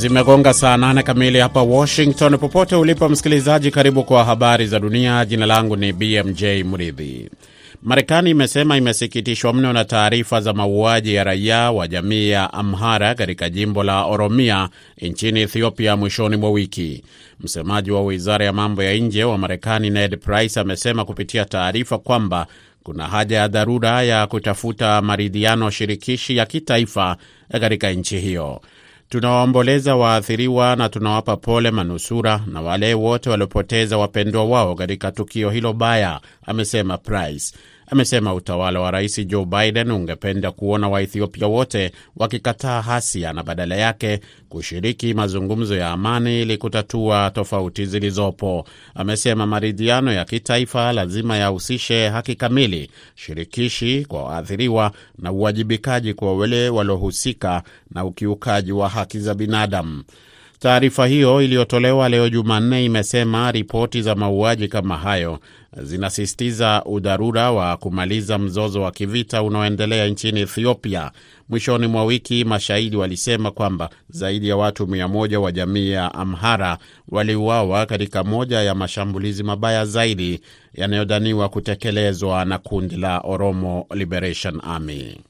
Zimegonga saa nane kamili hapa Washington. Popote ulipo msikilizaji, karibu kwa habari za dunia. Jina langu ni BMJ Mridhi. Marekani imesema imesikitishwa mno na taarifa za mauaji ya raia wa jamii ya Amhara katika jimbo la Oromia nchini Ethiopia mwishoni mwa wiki. Msemaji wa wizara ya mambo ya nje wa Marekani Ned Price amesema kupitia taarifa kwamba kuna haja ya dharura ya kutafuta maridhiano shirikishi ya kitaifa katika nchi hiyo. Tunawaomboleza waathiriwa na tunawapa pole manusura na wale wote waliopoteza wapendwa wao katika tukio hilo baya, amesema Price. Amesema utawala wa rais Joe Biden ungependa kuona Waethiopia wote wakikataa hasia na badala yake kushiriki mazungumzo ya amani ili kutatua tofauti zilizopo. Amesema maridhiano ya kitaifa lazima yahusishe haki kamili, shirikishi kwa waathiriwa na uwajibikaji kwa wale waliohusika na ukiukaji wa haki za binadamu. Taarifa hiyo iliyotolewa leo Jumanne imesema ripoti za mauaji kama hayo zinasisitiza udharura wa kumaliza mzozo wa kivita unaoendelea nchini Ethiopia. Mwishoni mwa wiki, mashahidi walisema kwamba zaidi ya watu mia moja wa jamii ya Amhara waliuawa katika moja ya mashambulizi mabaya zaidi yanayodhaniwa kutekelezwa na kundi la Oromo Liberation Army.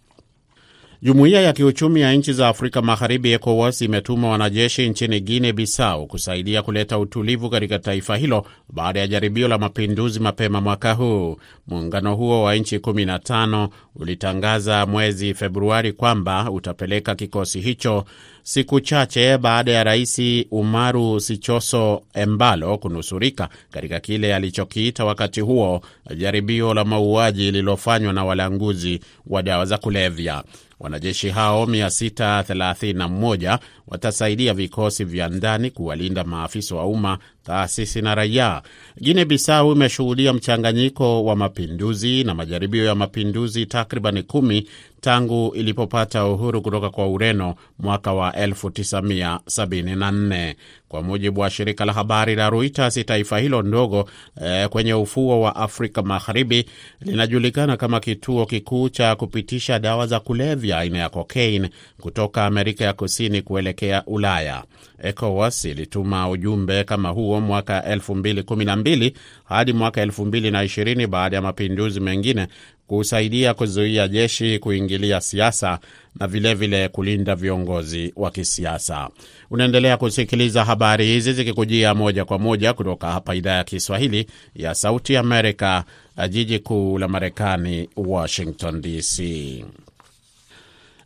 Jumuiya ya kiuchumi ya nchi za Afrika Magharibi, ECOWAS, imetuma wanajeshi nchini Guinea Bissau kusaidia kuleta utulivu katika taifa hilo baada ya jaribio la mapinduzi mapema mwaka huu. Muungano huo wa nchi 15 ulitangaza mwezi Februari kwamba utapeleka kikosi hicho siku chache baada ya Rais Umaru Sichoso Embalo kunusurika katika kile alichokiita wakati huo jaribio la mauaji lililofanywa na walanguzi wa dawa za kulevya. Wanajeshi hao 631 watasaidia vikosi vya ndani kuwalinda maafisa wa umma, taasisi na raia. Guinea Bissau imeshuhudia mchanganyiko wa mapinduzi na majaribio ya mapinduzi takriban kumi tangu ilipopata uhuru kutoka kwa Ureno mwaka wa 1974. Kwa mujibu wa shirika la habari la Reuters, taifa hilo ndogo eh, kwenye ufuo wa Afrika Magharibi linajulikana kama kituo kikuu cha kupitisha dawa za kulevya aina ya cocaine kutoka Amerika ya Kusini kuelekea Ulaya. ECOWAS ilituma ujumbe kama huo mwaka 2012 hadi mwaka 2020 baada ya mapinduzi mengine kusaidia kuzuia jeshi kuingilia siasa na vilevile vile kulinda viongozi wa kisiasa. Unaendelea kusikiliza habari hizi zikikujia moja kwa moja kutoka hapa idhaa ya Kiswahili ya Sauti Amerika, jiji kuu la Marekani, Washington DC.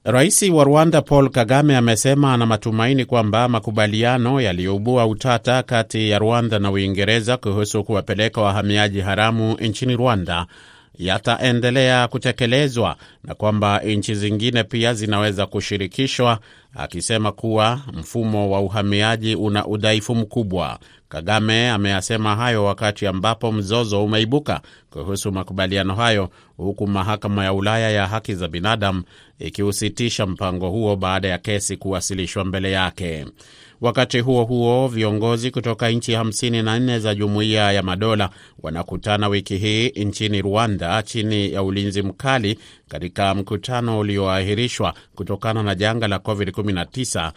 Rais wa Rwanda Paul Kagame amesema ana matumaini kwamba makubaliano yaliyoibua utata kati ya Rwanda na Uingereza kuhusu kuwapeleka wahamiaji haramu nchini Rwanda yataendelea kutekelezwa na kwamba nchi zingine pia zinaweza kushirikishwa, akisema kuwa mfumo wa uhamiaji una udhaifu mkubwa. Kagame ameyasema hayo wakati ambapo mzozo umeibuka kuhusu makubaliano hayo, huku mahakama ya Ulaya ya haki za binadamu ikiusitisha mpango huo baada ya kesi kuwasilishwa mbele yake. Wakati huo huo, viongozi kutoka nchi 54 za Jumuiya ya Madola wanakutana wiki hii nchini Rwanda chini ya ulinzi mkali katika mkutano ulioahirishwa kutokana na janga la COVID-19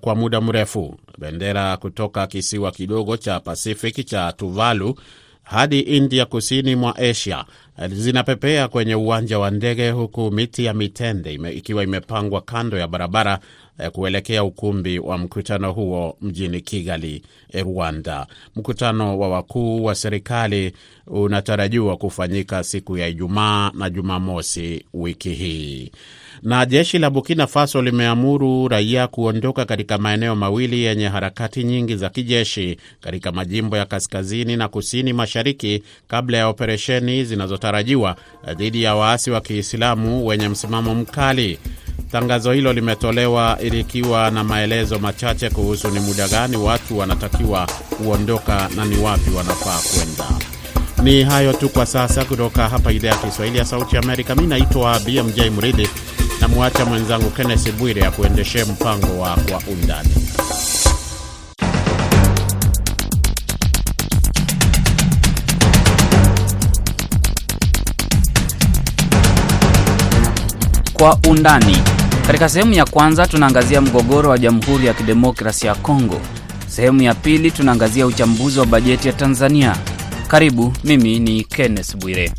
kwa muda mrefu. Bendera kutoka kisiwa kidogo cha Pacific cha Tuvalu hadi India kusini mwa Asia zinapepea kwenye uwanja wa ndege huku miti ya mitende ime, ikiwa imepangwa kando ya barabara kuelekea ukumbi wa mkutano huo mjini Kigali, Rwanda. Mkutano wa wakuu wa serikali unatarajiwa kufanyika siku ya Ijumaa na Jumamosi wiki hii. Na jeshi la Burkina Faso limeamuru raia kuondoka katika maeneo mawili yenye harakati nyingi za kijeshi katika majimbo ya kaskazini na kusini mashariki kabla ya operesheni zinazotarajiwa dhidi ya waasi wa Kiislamu wenye msimamo mkali. Tangazo hilo limetolewa likiwa na maelezo machache kuhusu ni muda gani watu wanatakiwa kuondoka na ni wapi wanafaa kwenda. Ni hayo tu kwa sasa kutoka hapa idhaa ya Kiswahili ya Sauti Amerika. Mi naitwa BMJ Mridhi, namwacha mwenzangu Kenneth Bwire ya mpango wa Kwa Undani. Kwa undani. Katika sehemu ya kwanza tunaangazia mgogoro wa Jamhuri ya Kidemokrasia ya Kongo. Sehemu ya pili tunaangazia uchambuzi wa bajeti ya Tanzania. Karibu, mimi ni Kenneth Bwire.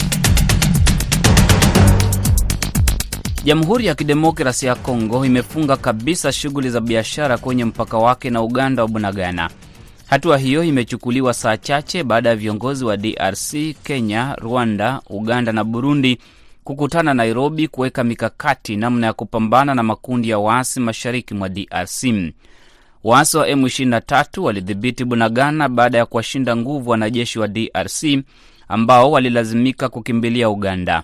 Jamhuri ya Kidemokrasia ya Kongo imefunga kabisa shughuli za biashara kwenye mpaka wake na Uganda wa Bunagana. Hatua hiyo imechukuliwa saa chache baada ya viongozi wa DRC, Kenya, Rwanda, Uganda na Burundi kukutana Nairobi kuweka mikakati namna ya kupambana na makundi ya waasi mashariki mwa DRC. Waasi wa M23 walidhibiti Bunagana baada ya kuwashinda nguvu wanajeshi wa DRC ambao walilazimika kukimbilia Uganda.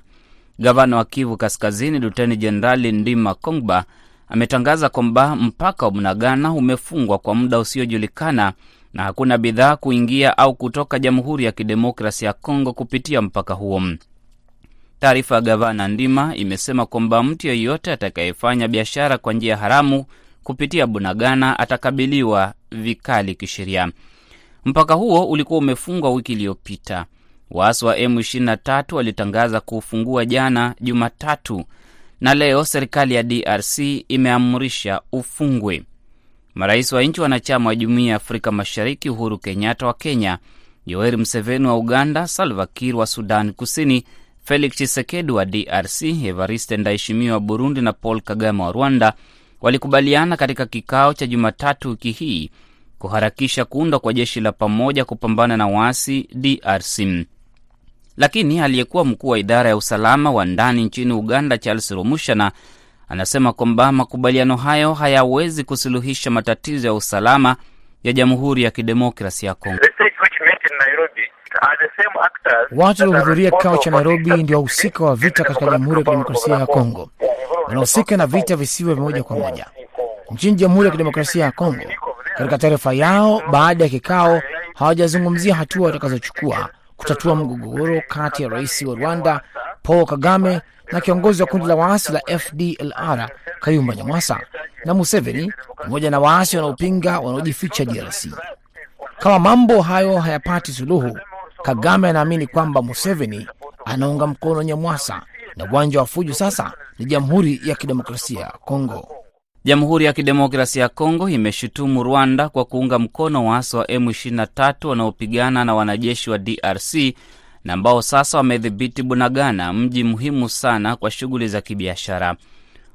Gavana wa Kivu Kaskazini, Luteni Jenerali Ndima Kongba ametangaza kwamba mpaka wa Bunagana umefungwa kwa muda usiojulikana na hakuna bidhaa kuingia au kutoka Jamhuri ya Kidemokrasi ya Kongo kupitia mpaka huo. Taarifa ya gavana Ndima imesema kwamba mtu yeyote atakayefanya biashara kwa njia haramu kupitia Bunagana atakabiliwa vikali kisheria. Mpaka huo ulikuwa umefungwa wiki iliyopita. Waasi wa M23 walitangaza kuufungua jana Jumatatu, na leo serikali ya DRC imeamrisha ufungwe. Marais wa nchi wanachama wa Jumuiya ya Afrika Mashariki, Uhuru Kenyatta wa Kenya, Yoweri Museveni wa Uganda, Salva Kiir wa Sudan Kusini, Felix Tshisekedi wa DRC, Evariste Ndayishimiye wa Burundi na Paul Kagame wa Rwanda walikubaliana katika kikao cha Jumatatu wiki hii kuharakisha kuundwa kwa jeshi la pamoja kupambana na waasi DRC. Lakini aliyekuwa mkuu wa idara ya usalama wa ndani nchini Uganda, Charles Romushana, anasema kwamba makubaliano hayo hayawezi kusuluhisha matatizo ya usalama ya Jamhuri ya Kidemokrasi ya Kongo. Watu waliohudhuria kikao cha Nairobi ndio wahusika wa vita katika Jamhuri ya Kidemokrasia ya Kongo, wanahusika na vita visiwe moja kwa moja nchini Jamhuri ya Kidemokrasia ya Kongo. Katika taarifa yao baada ya kikao, hawajazungumzia hatua watakazochukua kutatua mgogoro kati ya rais wa Rwanda Paul Kagame na kiongozi wa kundi la waasi la FDLR Kayumba Nyamwasa na Museveni pamoja na waasi wanaopinga wanaojificha DRC. Kama mambo hayo hayapati suluhu, Kagame anaamini kwamba Museveni anaunga mkono Nyamwasa na uwanja wa fujo sasa ni Jamhuri ya Kidemokrasia ya Kongo. Jamhuri ya Kidemokrasia ya Kongo imeshutumu Rwanda kwa kuunga mkono waasi wa M23 wanaopigana na wanajeshi wa DRC na ambao sasa wamedhibiti Bunagana, mji muhimu sana kwa shughuli za kibiashara.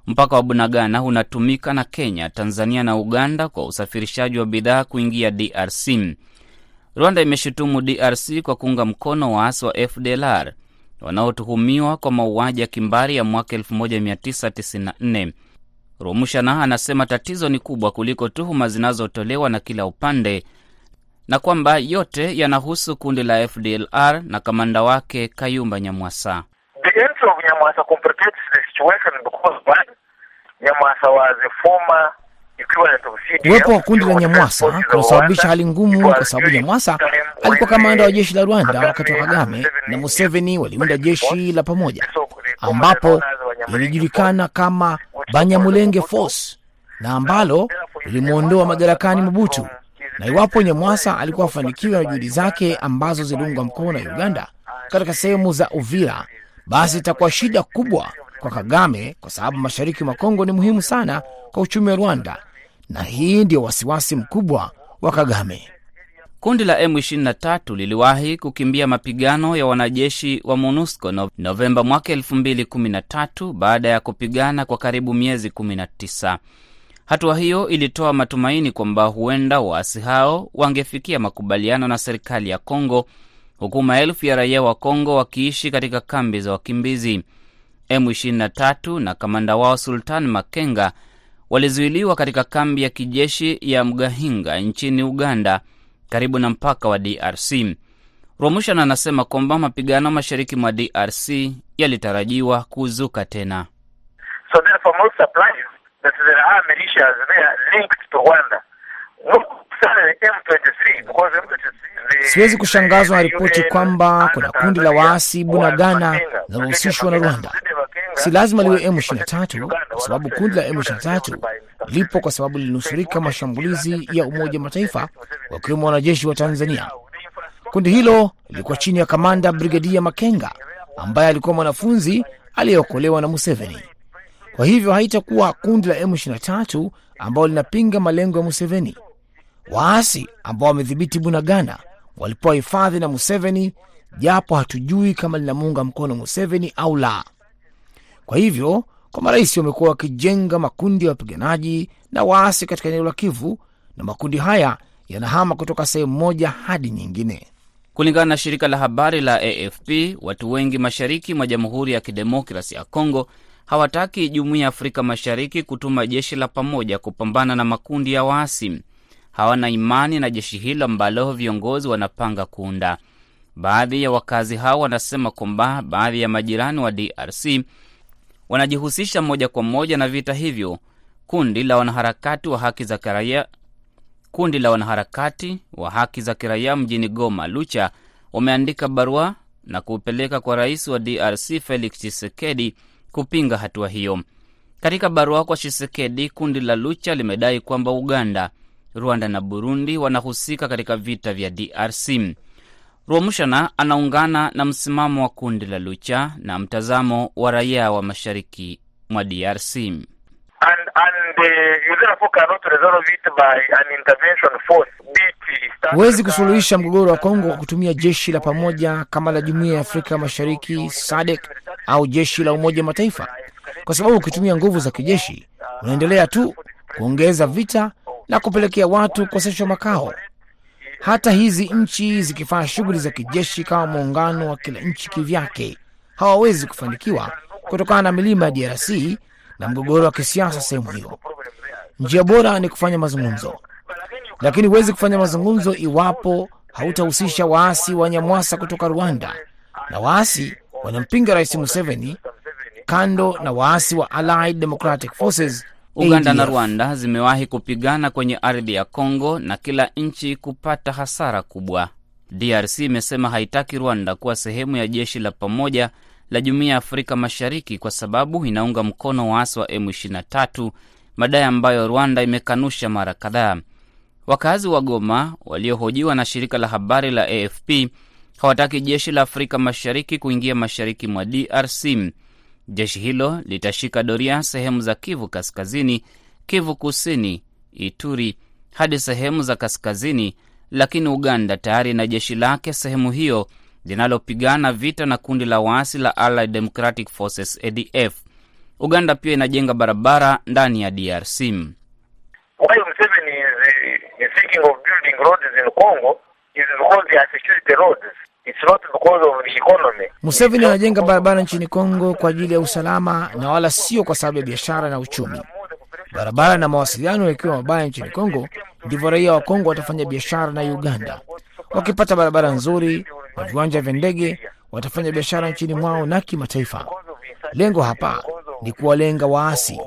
Mpaka wa Bunagana unatumika na Kenya, Tanzania na Uganda kwa usafirishaji wa bidhaa kuingia DRC. Rwanda imeshutumu DRC kwa kuunga mkono waasi wa FDLR wanaotuhumiwa kwa mauaji ya kimbari ya mwaka 1994. Romushana anasema tatizo ni kubwa kuliko tuhuma zinazotolewa na kila upande na kwamba yote yanahusu kundi la FDLR na kamanda wake Kayumba Nyamwasa. Kuwepo wa kundi la Nyamwasa kunasababisha hali ngumu, kwa sababu Nyamwasa alikuwa kamanda wa jeshi la Rwanda wakati wa Kagame na Museveni waliunda jeshi la pamoja ambapo lilijulikana kama Banyamulenge Force na ambalo lilimwondoa madarakani Mobutu. Na iwapo Nyamwasa alikuwa afanikiwa na juhudi zake ambazo ziliungwa mkono na Uganda katika sehemu za Uvira, basi itakuwa shida kubwa kwa Kagame, kwa sababu mashariki mwa Kongo ni muhimu sana kwa uchumi wa Rwanda, na hii ndio wasiwasi mkubwa wa Kagame. Kundi la M23 liliwahi kukimbia mapigano ya wanajeshi wa MONUSCO Novemba mwaka 2013 baada ya kupigana kwa karibu miezi 19. Hatua hiyo ilitoa matumaini kwamba huenda waasi hao wangefikia makubaliano na serikali ya Kongo, huku maelfu ya raia wa Kongo wakiishi katika kambi za wakimbizi. M23 na kamanda wao Sultan Makenga walizuiliwa katika kambi ya kijeshi ya Mgahinga nchini Uganda karibu na mpaka wa DRC. Rwamushan anasema kwamba mapigano mashariki mwa DRC yalitarajiwa kuzuka tena. So Siwezi kushangazwa na ripoti kwamba kuna kundi la waasi Bunagana linalohusishwa na Rwanda. Si lazima liwe M23 kwa sababu kundi la M23 lipo kwa sababu lilinusurika mashambulizi ya Umoja wa Mataifa, wakiwemo wanajeshi wa Tanzania. Kundi hilo lilikuwa chini ya kamanda Brigedia Makenga ambaye alikuwa mwanafunzi aliyeokolewa na Museveni. Kwa hivyo haitakuwa kundi la M23 ambalo linapinga malengo ya Museveni. Waasi ambao wamedhibiti Bunagana walipewa hifadhi na Museveni, japo hatujui kama linamuunga mkono Museveni au la. Kwa hivyo kwa marais wamekuwa wakijenga makundi ya wapiganaji na waasi katika eneo la Kivu, na makundi haya yanahama kutoka sehemu moja hadi nyingine. Kulingana na shirika la habari la AFP, watu wengi mashariki mwa Jamhuri ya Kidemokrasi ya Kongo hawataki Jumuiya ya Afrika Mashariki kutuma jeshi la pamoja kupambana na makundi ya waasi. Hawana imani na jeshi hilo ambalo viongozi wanapanga kuunda. Baadhi ya wakazi hao wanasema kwamba baadhi ya majirani wa DRC wanajihusisha moja kwa moja na vita hivyo. Kundi la wanaharakati wa haki za kiraia kundi la wanaharakati wa haki za kiraia mjini Goma, Lucha, wameandika barua na kuupeleka kwa rais wa DRC Felix Tshisekedi kupinga hatua hiyo. Katika barua kwa Tshisekedi, kundi la Lucha limedai kwamba Uganda, Rwanda na Burundi wanahusika katika vita vya DRC. Rwamushana anaungana na msimamo wa kundi la Lucha na mtazamo wa raia wa mashariki mwa DRC. and and uh, you therefore cannot resolve it by an intervention force be it East Huwezi kusuluhisha mgogoro wa Kongo kwa kutumia jeshi la pamoja kama la Jumuiya ya Afrika Mashariki SADC au jeshi la Umoja wa Mataifa, kwa sababu ukitumia nguvu za kijeshi unaendelea tu kuongeza vita na kupelekea watu kukoseshwa makao. Hata hizi nchi zikifanya shughuli za kijeshi kama muungano wa kila nchi kivyake, hawawezi kufanikiwa kutokana na milima ya DRC na mgogoro wa kisiasa sehemu hiyo. Njia bora ni kufanya mazungumzo, lakini huwezi kufanya mazungumzo iwapo hautahusisha waasi wa Nyamwasa kutoka Rwanda na waasi wanampinga Rais Museveni, kando na waasi wa Allied Democratic Forces Uganda na Rwanda zimewahi kupigana kwenye ardhi ya Kongo na kila nchi kupata hasara kubwa. DRC imesema haitaki Rwanda kuwa sehemu ya jeshi la pamoja la Jumuiya ya Afrika Mashariki kwa sababu inaunga mkono waasi wa M23, madai ambayo Rwanda imekanusha mara kadhaa. Wakazi wa Goma waliohojiwa na shirika la habari la AFP hawataki jeshi la Afrika Mashariki kuingia mashariki mwa DRC. Jeshi hilo litashika doria sehemu za Kivu Kaskazini, Kivu Kusini, Ituri hadi sehemu za kaskazini, lakini Uganda tayari ina jeshi lake sehemu hiyo linalopigana vita na kundi la waasi la Allied Democratic Forces ADF. Uganda pia inajenga barabara ndani ya DRC. why is, is. It's not because of the economy. Museveni anajenga barabara nchini Kongo kwa ajili ya usalama na wala sio kwa sababu ya biashara na uchumi. Barabara na mawasiliano yakiwa mabaya nchini Kongo, ndivyo raia wa Kongo watafanya biashara na Uganda. Wakipata barabara nzuri na viwanja vya ndege, watafanya biashara nchini mwao na kimataifa. Lengo hapa ni kuwalenga waasi.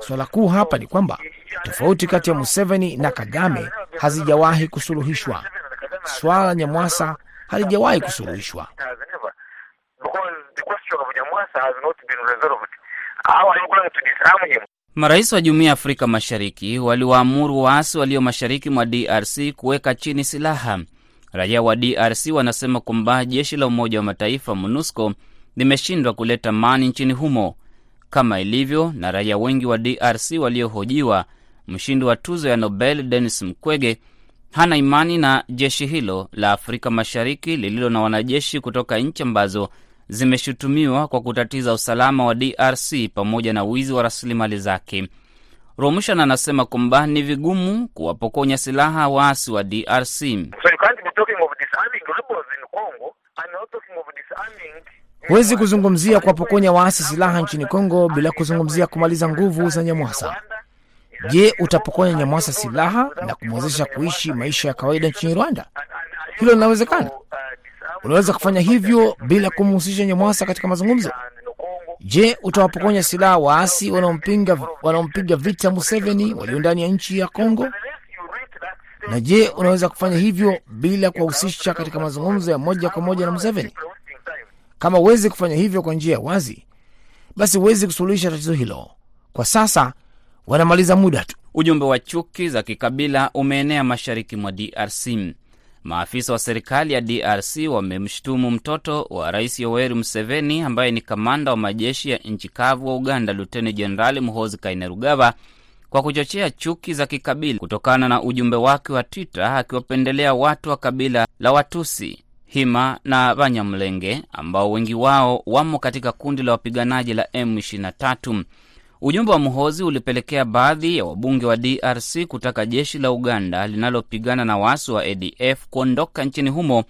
Swala kuu hapa ni kwamba tofauti kati ya Museveni na Kagame hazijawahi kusuluhishwa. Swala la Nyamwasa halijawahi kusuluhishwa. Marais wa Jumuiya ya Afrika Mashariki waliwaamuru waasi walio mashariki mwa DRC kuweka chini silaha. Raia wa DRC wanasema kwamba jeshi la Umoja wa Mataifa MONUSCO limeshindwa kuleta amani nchini humo. Kama ilivyo na raia wengi wa DRC waliohojiwa, mshindi wa tuzo ya Nobel Denis Mukwege hana imani na jeshi hilo la Afrika Mashariki lililo na wanajeshi kutoka nchi ambazo zimeshutumiwa kwa kutatiza usalama wa DRC pamoja na wizi wa rasilimali zake. Romushan anasema kwamba ni vigumu kuwapokonya silaha waasi wa DRC. So you can't be talking of disarming rebels in Congo and not talking of disarming Huwezi kuzungumzia kuwapokonya waasi silaha nchini Kongo bila kuzungumzia kumaliza nguvu za Nyamwasa. Je, utapokonya Nyamwasa silaha na kumwezesha kuishi maisha ya kawaida nchini Rwanda? Hilo linawezekana. Unaweza kufanya hivyo bila kumhusisha Nyamwasa katika mazungumzo. Je, utawapokonya silaha waasi wanaompiga vita Museveni walio ndani ya nchi ya Kongo? Na je, unaweza kufanya hivyo bila kuwahusisha katika mazungumzo ya moja kwa moja na Museveni? Kama huwezi kufanya hivyo kwa njia ya wazi, basi huwezi kusuluhisha tatizo hilo. Kwa sasa wanamaliza muda tu. Ujumbe wa chuki za kikabila umeenea mashariki mwa DRC. Maafisa wa serikali ya DRC wamemshutumu mtoto wa rais Yoweri Museveni ambaye ni kamanda wa majeshi ya nchi kavu wa Uganda, Luteni Jenerali Muhozi Kainerugaba kwa kuchochea chuki za kikabila kutokana na ujumbe wake wa Twitter akiwapendelea watu wa kabila la Watusi, Hima na Banyamulenge ambao wengi wao wamo katika kundi la wapiganaji la M23. Ujumbe wa Muhozi ulipelekea baadhi ya wabunge wa DRC kutaka jeshi la Uganda linalopigana na waasi wa ADF kuondoka nchini humo.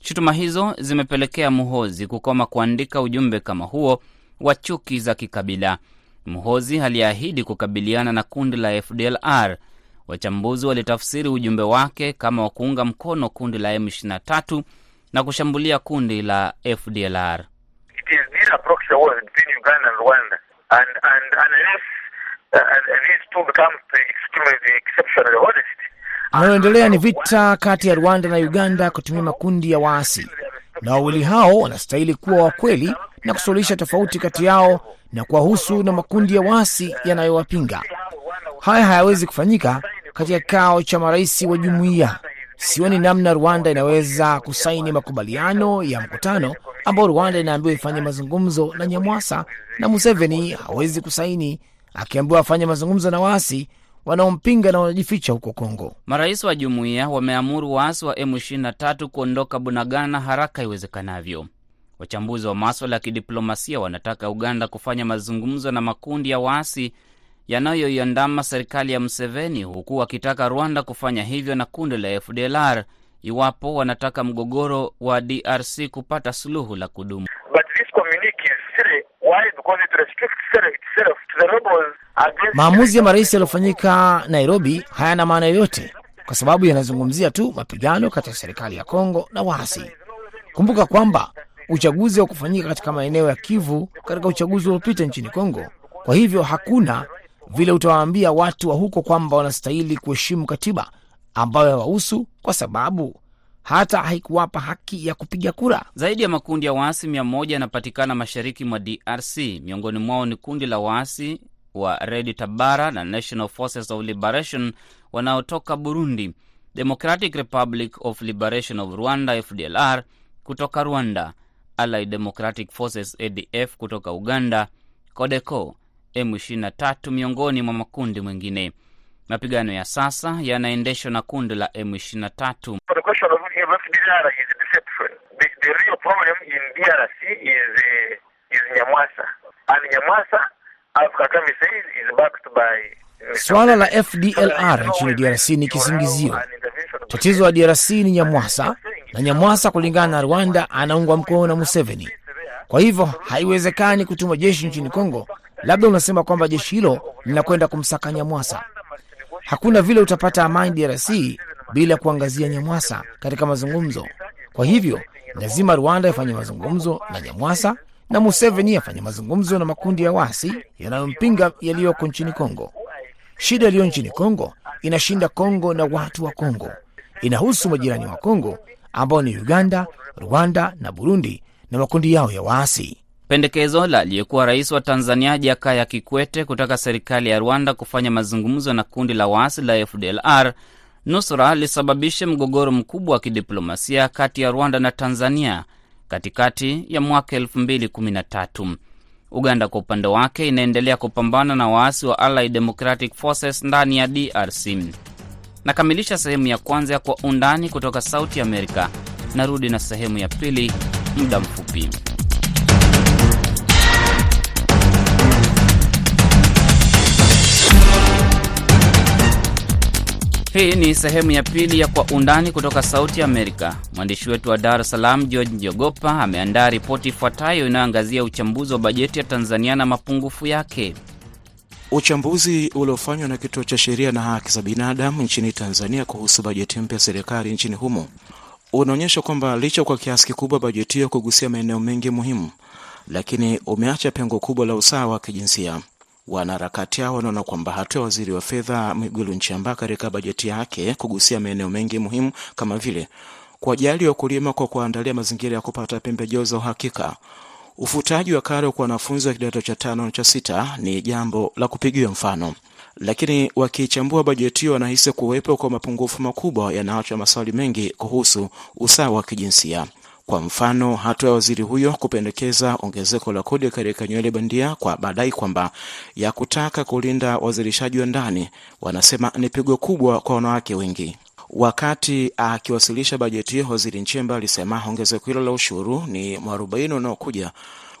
Shutuma hizo zimepelekea Muhozi kukoma kuandika ujumbe kama huo wa chuki za kikabila. Muhozi aliahidi kukabiliana na kundi la FDLR. Wachambuzi walitafsiri ujumbe wake kama wa kuunga mkono kundi la M23 na kushambulia kundi la FDLR. It is and And, and, and unless uh, these two become extremely the honest, anayoendelea ni vita kati ya Rwanda na Uganda kutumia makundi ya waasi, na wawili hao wanastahili kuwa wakweli na kusuluhisha tofauti kati yao na kuwahusu na makundi ya waasi yanayowapinga. Haya hayawezi kufanyika katika kikao cha marais wa jumuiya. Sioni namna Rwanda inaweza kusaini makubaliano ya mkutano ambao Rwanda inaambiwa ifanye mazungumzo na Nyamwasa, na Museveni hawezi kusaini akiambiwa afanye mazungumzo na waasi wanaompinga na wanajificha huko Kongo. Marais wa jumuiya wameamuru waasi wa M23 kuondoka Bunagana haraka iwezekanavyo. Wachambuzi wa maswala ya kidiplomasia wanataka Uganda kufanya mazungumzo na makundi ya waasi yanayoiandama serikali ya Museveni, huku wakitaka Rwanda kufanya hivyo na kundi la FDLR iwapo wanataka mgogoro wa DRC kupata suluhu la kudumu. but this communique is silly. Why? Because it restricts itself itself to the rebels against Maamuzi ya marais yaliyofanyika Nairobi hayana maana yoyote, kwa sababu yanazungumzia tu mapigano kati ya serikali ya Kongo na waasi. Kumbuka kwamba uchaguzi wa kufanyika katika maeneo ya Kivu katika uchaguzi uliopita nchini Kongo. Kwa hivyo hakuna vile utawaambia watu wa huko kwamba wanastahili kuheshimu katiba ambayo hawahusu, kwa sababu hata haikuwapa haki ya kupiga kura. Zaidi ya makundi ya waasi mia moja yanapatikana mashariki mwa DRC. Miongoni mwao ni kundi la waasi wa Red Tabara na National Forces of Liberation wanaotoka Burundi, Democratic Republic of Liberation of Rwanda FDLR kutoka Rwanda, Allied Democratic Forces ADF kutoka Uganda, CODECO, M23 miongoni mwa makundi mwengine. Mapigano ya sasa yanaendeshwa na kundi la M23. For the question of if FDLR is deception. The, the real problem in DRC is uh, is Nyamwasa, and Nyamwasa, as Kagame says, is backed by. Swala la FDLR nchini DRC ni kisingizio. Tatizo la DRC ni Nyamwasa, na Nyamwasa kulingana na Rwanda anaungwa mkono na Museveni. Kwa hivyo haiwezekani kutuma jeshi nchini Kongo. Labda unasema kwamba jeshi hilo linakwenda kumsaka Nyamwasa. Hakuna vile utapata amani DRC bila kuangazia Nyamwasa katika mazungumzo. Kwa hivyo lazima Rwanda ifanye mazungumzo na Nyamwasa na Museveni afanye mazungumzo na makundi ya wasi yanayompinga yaliyoko nchini Kongo. Shida iliyo nchini Kongo inashinda Kongo na watu wa Kongo, inahusu majirani wa Kongo ambao ni Uganda, Rwanda na Burundi na makundi yao ya waasi. Pendekezo la aliyekuwa rais wa Tanzania Jakaya Kikwete kutaka serikali ya Rwanda kufanya mazungumzo na kundi la waasi la FDLR nusra lisababishe mgogoro mkubwa wa kidiplomasia kati ya Rwanda na Tanzania katikati ya mwaka 2013. Uganda kwa upande wake inaendelea kupambana na waasi wa Allied Democratic Forces ndani ya DRC. Nakamilisha sehemu ya kwanza ya Kwa Undani kutoka Sauti Amerika. Narudi na sehemu ya pili muda mfupi. Hii ni sehemu ya pili ya Kwa Undani kutoka Sauti Amerika. Mwandishi wetu wa Dar es Salaam, George Njogopa, ameandaa ripoti ifuatayo inayoangazia uchambuzi wa bajeti ya Tanzania na mapungufu yake. Uchambuzi uliofanywa na Kituo cha Sheria na Haki za Binadamu nchini Tanzania kuhusu bajeti mpya ya serikali nchini humo unaonyesha kwamba licha kwa kiasi kikubwa bajeti hiyo kugusia maeneo mengi muhimu, lakini umeacha pengo kubwa la usawa wa kijinsia. Wanaharakati hao wanaona kwamba hatua ya waziri wa fedha Mwigulu Nchemba katika bajeti yake kugusia maeneo mengi muhimu kama vile kuwajali wakulima kwa kuandalia mazingira ya kupata pembejeo za uhakika, ufutaji wa karo kwa wanafunzi wa kidato cha tano na cha sita ni jambo la kupigiwa mfano. lakini wakichambua bajeti hiyo wanahisi kuwepo kwa mapungufu makubwa yanayoacha maswali mengi kuhusu usawa wa kijinsia. Kwa mfano, hatua ya waziri huyo kupendekeza ongezeko la kodi katika nywele bandia kwa madai kwamba ya kutaka kulinda wazalishaji wa ndani, wanasema ni pigo kubwa kwa wanawake wengi. Wakati akiwasilisha bajeti hiyo, waziri Nchemba alisema ongezeko hilo la ushuru ni mwarobaini unaokuja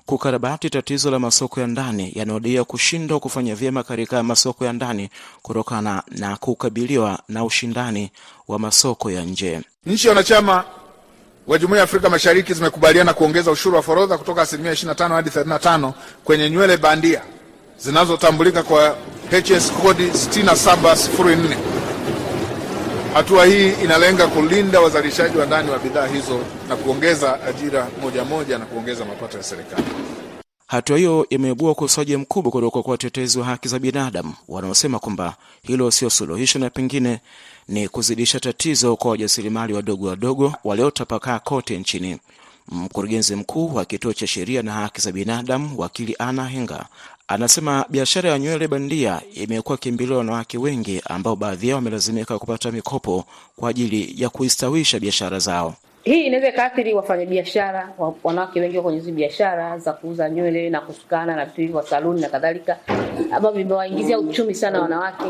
kukarabati tatizo la masoko ya ndani yanayodaiwa kushindwa kufanya vyema katika masoko ya ndani kutokana na kukabiliwa na ushindani wa masoko ya nje. Nchi wanachama wa Jumuiya ya Afrika Mashariki zimekubaliana kuongeza ushuru wa forodha kutoka asilimia 25 hadi 35 kwenye nywele bandia zinazotambulika kwa HS kodi 6704. Hatua hii inalenga kulinda wazalishaji wa ndani wa bidhaa hizo na kuongeza ajira moja moja na kuongeza mapato ya serikali. Hatua hiyo imeibua ukosoaji mkubwa kutoka kwa watetezi wa haki za binadamu wanaosema kwamba hilo sio suluhisho na pengine ni kuzidisha tatizo kwa wajasiriamali wadogo wadogo waliotapakaa kote nchini. Mkurugenzi mkuu wa kituo cha sheria na haki za binadamu wakili Ana Henga anasema biashara ya nywele bandia imekuwa kimbilio wanawake wengi ambao baadhi yao wamelazimika kupata mikopo kwa ajili ya kuistawisha biashara zao. Hii inaweza ikaathiri wafanyabiashara wanawake wengi kwenye hizi biashara za kuuza nywele na kusukana na vitu hivyo, saluni na kadhalika, ambavyo vimewaingizia uchumi sana wanawake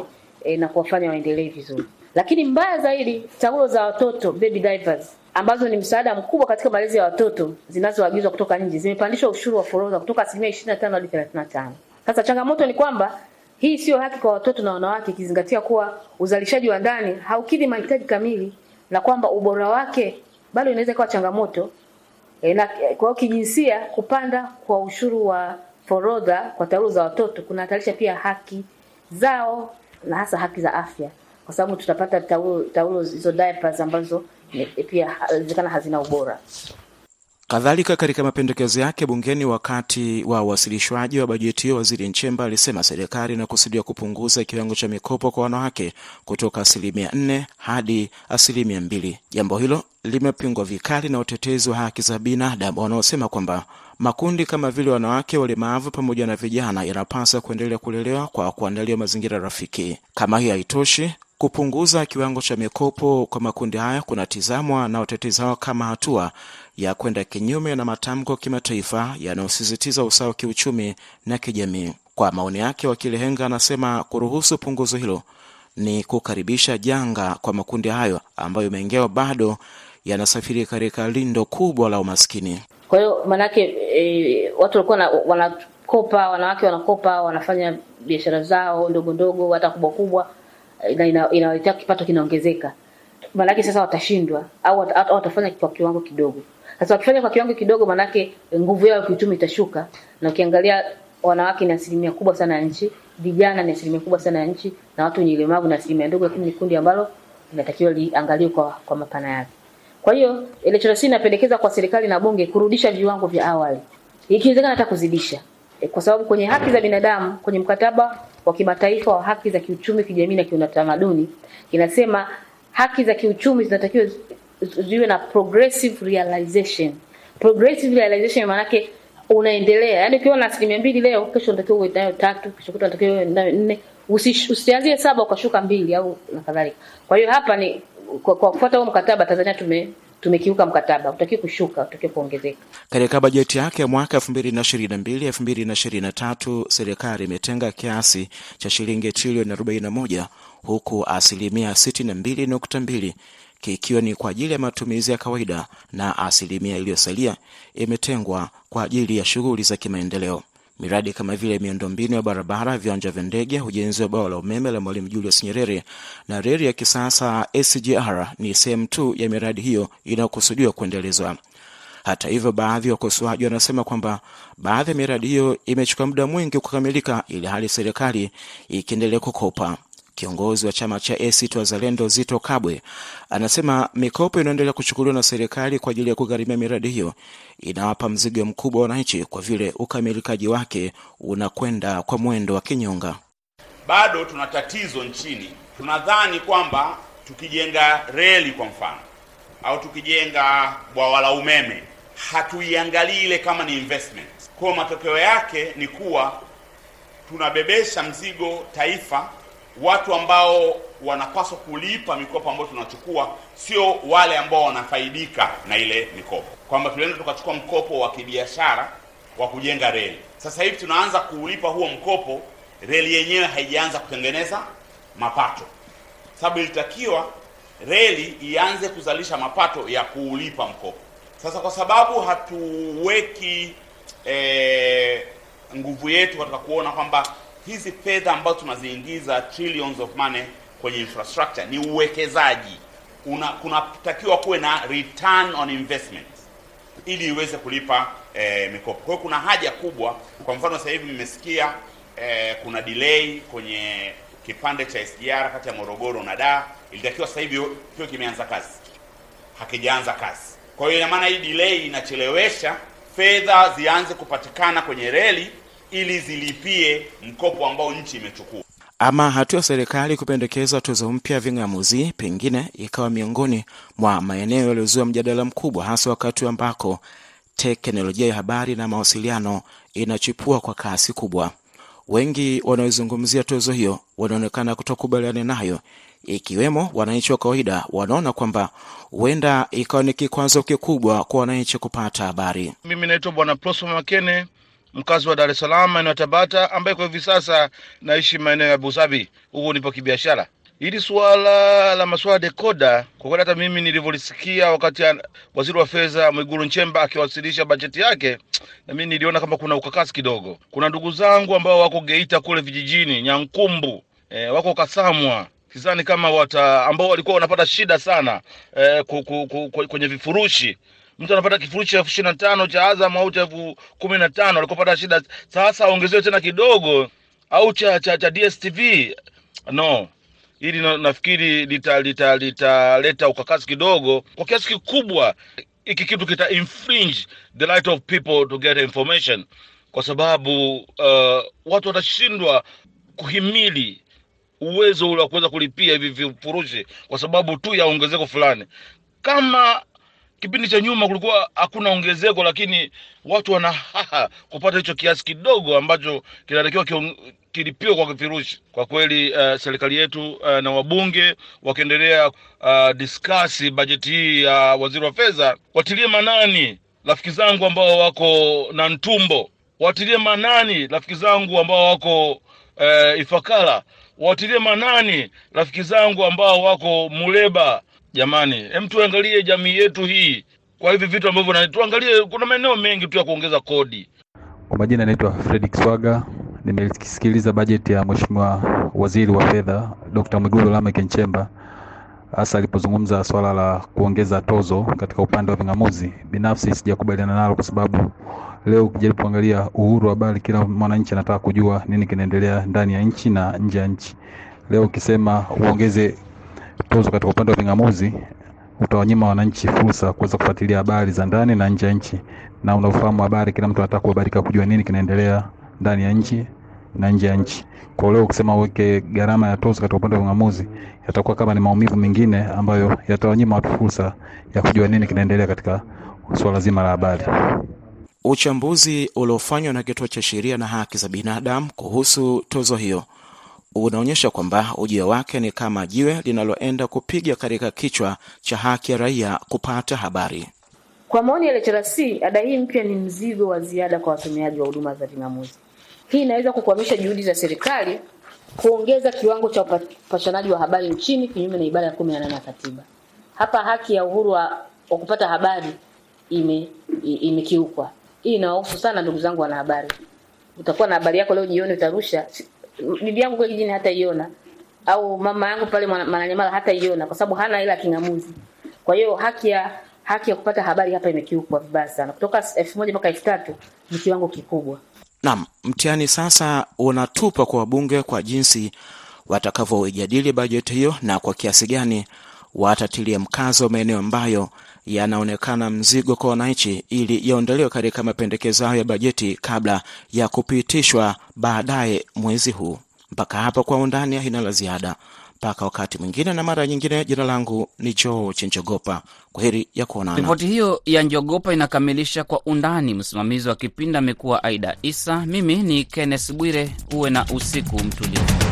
e, na kuwafanya waendelee vizuri. Lakini mbaya zaidi, taulo za watoto baby diapers ambazo ni msaada mkubwa katika malezi ya watoto zinazoagizwa kutoka nje zimepandishwa ushuru wa forodha kutoka asilimia 25 hadi 35. Sasa changamoto ni kwamba hii sio haki kwa watoto na wanawake, ikizingatia kuwa uzalishaji wa ndani haukidhi mahitaji kamili na kwamba ubora wake bado inaweza ikawa changamoto e, na kwa kijinsia, kupanda kwa ushuru wa forodha kwa taulo za watoto kunahatarisha pia haki zao na hasa haki za afya, kwa sababu tutapata taulo taulo hizo diapers ambazo pia inawezekana hazina ubora. Kadhalika, katika mapendekezo yake bungeni wakati wa uwasilishwaji wa bajeti hiyo, waziri Nchemba alisema serikali inakusudia kupunguza kiwango cha mikopo kwa wanawake kutoka asilimia nne hadi asilimia mbili. Jambo hilo limepingwa vikali na utetezi wa haki za binadamu wanaosema kwamba makundi kama vile wanawake walemavu pamoja na vijana yanapaswa kuendelea kulelewa kwa kuandalia mazingira rafiki. Kama hiyo haitoshi, kupunguza kiwango cha mikopo kwa makundi haya kunatizamwa na watetezi hao kama hatua ya kwenda kinyume na matamko kimataifa yanayosisitiza usawa wa kiuchumi na kijamii. Kwa maoni yake, wakili Henga anasema kuruhusu punguzo hilo ni kukaribisha janga kwa makundi hayo ambayo mengi bado yanasafiri katika lindo kubwa la umaskini. Kwa hiyo maanake e, watu walikuwa wanakopa, wanawake wanakopa, wanafanya biashara zao ndogo ndogo hata kubwa kubwa, na ina- inawaletea kipato kinaongezeka. Maanake sasa watashindwa au wat- watafanya kwa kiwango kidogo. Sasa wakifanya kwa kiwango kidogo, maanake nguvu yao ya kiuchumi itashuka, na ukiangalia wanawake ni asilimia kubwa sana ya nchi, vijana ni asilimia kubwa sana ya nchi, na watu wenye ulemavu ni asilimia ndogo, lakini ni kundi ambalo linatakiwa liangaliwe kwa, kwa mapana yake. Kwa hiyo LHRC inapendekeza kwa serikali na bunge kurudisha viwango vya awali, ikiwezekana hata kuzidisha, e, kwa sababu kwenye haki za binadamu kwenye mkataba wa kimataifa wa haki za kiuchumi, kijamii na kiutamaduni inasema haki za kiuchumi zinatakiwa ziwe na progressive realization. Progressive realization maanake unaendelea, yaani ukiwa na asilimia mbili leo, kesho unatakiwa uwe nayo tatu, kesho kutwa unatakiwa uwe nayo nne, usianzie saba ukashuka mbili au na kadhalika. Kwa hiyo hapa ni kwa, kwa kufuata huo mkataba Tanzania tume tumekiuka mkataba, utakiwa kushuka, utakiwa kuongezeka. Katika bajeti yake ya mwaka 2022 2023 serikali imetenga kiasi cha shilingi trilioni 41 huku asilimia 62.2 kikiwa ni kwa ajili ya matumizi ya kawaida na asilimia iliyosalia imetengwa kwa ajili ya shughuli za kimaendeleo. Miradi kama vile miundombinu ya barabara, viwanja vya ndege, ujenzi wa bwawa la umeme la Mwalimu Julius Nyerere na reli ya kisasa SGR ni sehemu tu ya miradi hiyo inayokusudiwa kuendelezwa. Hata hivyo, baadhi ya wakosoaji wanasema kwamba baadhi ya miradi hiyo imechukua muda mwingi kukamilika, ili hali serikali ikiendelea kukopa. Kiongozi wa chama cha ACT Wazalendo Zito Kabwe anasema mikopo inayoendelea kuchukuliwa na serikali kwa ajili ya kugharimia miradi hiyo inawapa mzigo mkubwa wananchi, kwa vile ukamilikaji wake unakwenda kwa mwendo wa kinyonga. bado tuna tatizo nchini. Tunadhani kwamba tukijenga reli kwa mfano au tukijenga bwawa la umeme hatuiangalii ile kama ni investment. Kwa matokeo yake ni kuwa tunabebesha mzigo taifa watu ambao wanapaswa kulipa mikopo ambayo tunachukua sio wale ambao wanafaidika na ile mikopo, kwamba tulienda tukachukua mkopo wa kibiashara wa kujenga reli. Sasa hivi tunaanza kuulipa huo mkopo, reli yenyewe haijaanza kutengeneza mapato, sababu ilitakiwa reli ianze kuzalisha mapato ya kuulipa mkopo. Sasa kwa sababu hatuweki eh, nguvu yetu katika kuona kwamba hizi fedha ambazo tunaziingiza trillions of money kwenye infrastructure ni uwekezaji, una kunatakiwa kuwe na return on investment ili iweze kulipa eh, mikopo. Kwa hiyo kuna haja kubwa. Kwa mfano sasa hivi mmesikia eh, kuna delay kwenye kipande cha SGR kati ya Morogoro na Dar, ilitakiwa sasa hivi kiwe kimeanza kazi, hakijaanza kazi. Kwa hiyo ina maana hii delay inachelewesha fedha zianze kupatikana kwenye reli ili zilipie mkopo ambao nchi imechukua. Ama hatua ya serikali kupendekeza tozo mpya ya ving'amuzi pengine ikawa miongoni mwa maeneo yaliyozua mjadala mkubwa, hasa wakati ambako teknolojia ya habari na mawasiliano inachipua kwa kasi kubwa. Wengi wanaozungumzia tozo hiyo wanaonekana kutokubaliana nayo, ikiwemo wananchi wa kawaida wanaona kwamba huenda ikawa ni kikwazo kikubwa kwa wananchi kupata habari. Mimi naitwa Bwana Prosper Makene, mkazi wa Dar es Salaam, maeneo ya Tabata, ambaye kwa hivi sasa naishi maeneo ya Busabi, huko nipo kibiashara. Hili suala la masuala dekoda, kwa kweli hata mimi nilivyolisikia wakati waziri wa fedha Mwigulu Nchemba akiwasilisha bajeti yake, na mimi niliona kama kuna ukakasi kidogo. Kuna ndugu zangu ambao wako Geita kule vijijini Nyankumbu, e, wako Kasamwa sidhani kama wata ambao walikuwa wanapata shida sana ku, kwenye vifurushi mtu anapata kifurushi elfu ishirini na tano cha Azam au cha elfu kumi na tano alikopata pata shida. Sasa aongezewe tena kidogo au cha cha, cha DSTV no, hili na, nafikiri litaleta lita, lita, lita ukakasi kidogo kwa kiasi kikubwa. Hiki kitu kita infringe the right of people to get information, kwa sababu uh, watu watashindwa kuhimili uwezo ule wa kuweza kulipia hivi vifurushi kwa sababu tu ya ongezeko fulani. Kama kipindi cha nyuma kulikuwa hakuna ongezeko, lakini watu wana haha kupata hicho kiasi kidogo ambacho kinatakiwa kilipiwa kwa kifurushi. Kwa kweli uh, serikali yetu uh, na wabunge wakiendelea uh, diskasi bajeti hii ya uh, waziri wa fedha, watilie manani rafiki zangu ambao wako na Ntumbo, watilie manani rafiki zangu ambao wako uh, Ifakara watilie manani rafiki zangu ambao wako Muleba. Jamani, hem, tuangalie jamii yetu hii kwa hivi vitu ambavyo na tuangalie, kuna maeneo mengi tu ya kuongeza kodi. Kwa majina naitwa Fredrick Swaga. Nimesikiliza bajeti ya Mheshimiwa Waziri wa Fedha Dr. Mwigulu Lameck Nchemba, hasa alipozungumza swala la kuongeza tozo katika upande wa ving'amuzi. Binafsi sijakubaliana nalo kwa sababu leo ukijaribu kuangalia uhuru wa habari, kila mwananchi anataka kujua nini kinaendelea ndani ya nchi na nje ya nchi. Leo ukisema uongeze tozo katika upande wa ving'amuzi, utawanyima wananchi fursa kuweza kufuatilia habari za ndani na nje ya nchi, na unafahamu habari, kila mtu anataka kuhabarika, kujua nini kinaendelea ndani ya nchi na nje ya nchi. Kwa leo ukisema uweke gharama ya tozo katika upande wa ving'amuzi, yatakuwa kama ni maumivu mengine ambayo yatawanyima watu fursa ya kujua nini kinaendelea katika suala zima la habari. Uchambuzi uliofanywa na Kituo cha Sheria na Haki za Binadamu kuhusu tozo hiyo unaonyesha kwamba ujio wake ni kama jiwe linaloenda kupiga katika kichwa cha haki ya raia kupata habari. Kwa maoni ya LHRC, ada hii mpya ni mzigo wa ziada kwa watumiaji wa huduma za ving'amuzi. Hii inaweza kukwamisha juhudi za serikali kuongeza kiwango cha upashanaji wa habari nchini kinyume na ibara ya kumi na nane ya katiba. Hapa haki ya uhuru wa, wa kupata habari ime. Hii inawahusu sana ndugu zangu wanahabari. Utakuwa na habari yako leo jioni utarusha, bibi yangu kule kijini hata iona au mama yangu pale Mwananyamala hata iona kwa sababu hana ila king'amuzi. Kwa hiyo haki ya haki ya kupata habari hapa imekiukwa vibaya sana. Kutoka elfu moja mpaka elfu tatu ni kiwango kikubwa. Naam, mtihani sasa unatupa kwa wabunge kwa jinsi watakavyoijadili bajeti hiyo na kwa kiasi gani watatilia mkazo maeneo ambayo yanaonekana mzigo kwa wananchi ili yaondolewe katika mapendekezo hayo ya bajeti kabla ya kupitishwa baadaye mwezi huu. Mpaka hapa kwa undani haina la ziada, mpaka wakati mwingine na mara nyingine. Jina langu ni George Njogopa. Kwa heri ya kuonana. Ripoti hiyo ya Njogopa inakamilisha kwa undani. Msimamizi wa kipindi amekuwa Aida Isa, mimi ni Kenneth Bwire. Uwe na usiku mtulivu.